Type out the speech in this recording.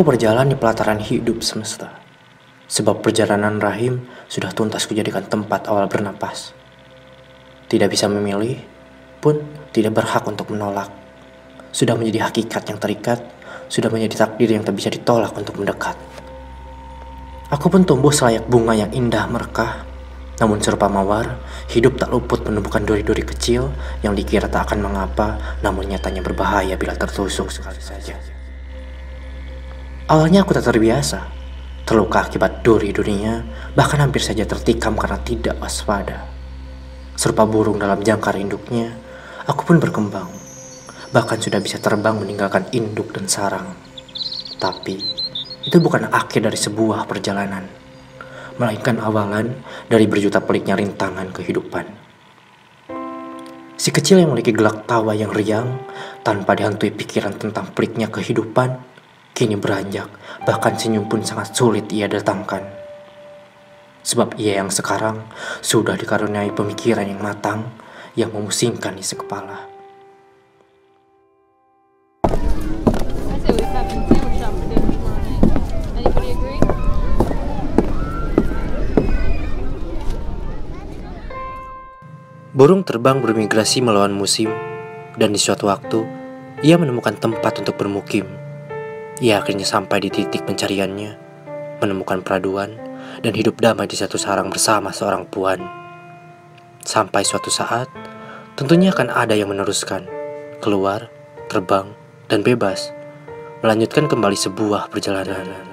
Aku berjalan di pelataran hidup semesta. Sebab perjalanan rahim sudah tuntas kujadikan tempat awal bernapas. Tidak bisa memilih, pun tidak berhak untuk menolak. Sudah menjadi hakikat yang terikat, sudah menjadi takdir yang tak bisa ditolak untuk mendekat. Aku pun tumbuh selayak bunga yang indah merekah. Namun serupa mawar, hidup tak luput menemukan duri-duri kecil yang dikira tak akan mengapa, namun nyatanya berbahaya bila tertusuk sekali saja. Awalnya aku tak terbiasa, terluka akibat duri-durinya, bahkan hampir saja tertikam karena tidak waspada. Serupa burung dalam jangkar induknya, aku pun berkembang. Bahkan sudah bisa terbang meninggalkan induk dan sarang. Tapi, itu bukan akhir dari sebuah perjalanan. Melainkan awalan dari berjuta peliknya rintangan kehidupan. Si kecil yang memiliki gelak tawa yang riang, tanpa dihantui pikiran tentang peliknya kehidupan, kini beranjak, bahkan senyum pun sangat sulit ia datangkan. Sebab ia yang sekarang sudah dikaruniai pemikiran yang matang yang memusingkan isi kepala. Burung terbang bermigrasi melawan musim, dan di suatu waktu ia menemukan tempat untuk bermukim. Ia akhirnya sampai di titik pencariannya, menemukan peraduan, dan hidup damai di satu sarang bersama seorang puan. Sampai suatu saat, tentunya akan ada yang meneruskan, keluar, terbang, dan bebas, melanjutkan kembali sebuah perjalanan.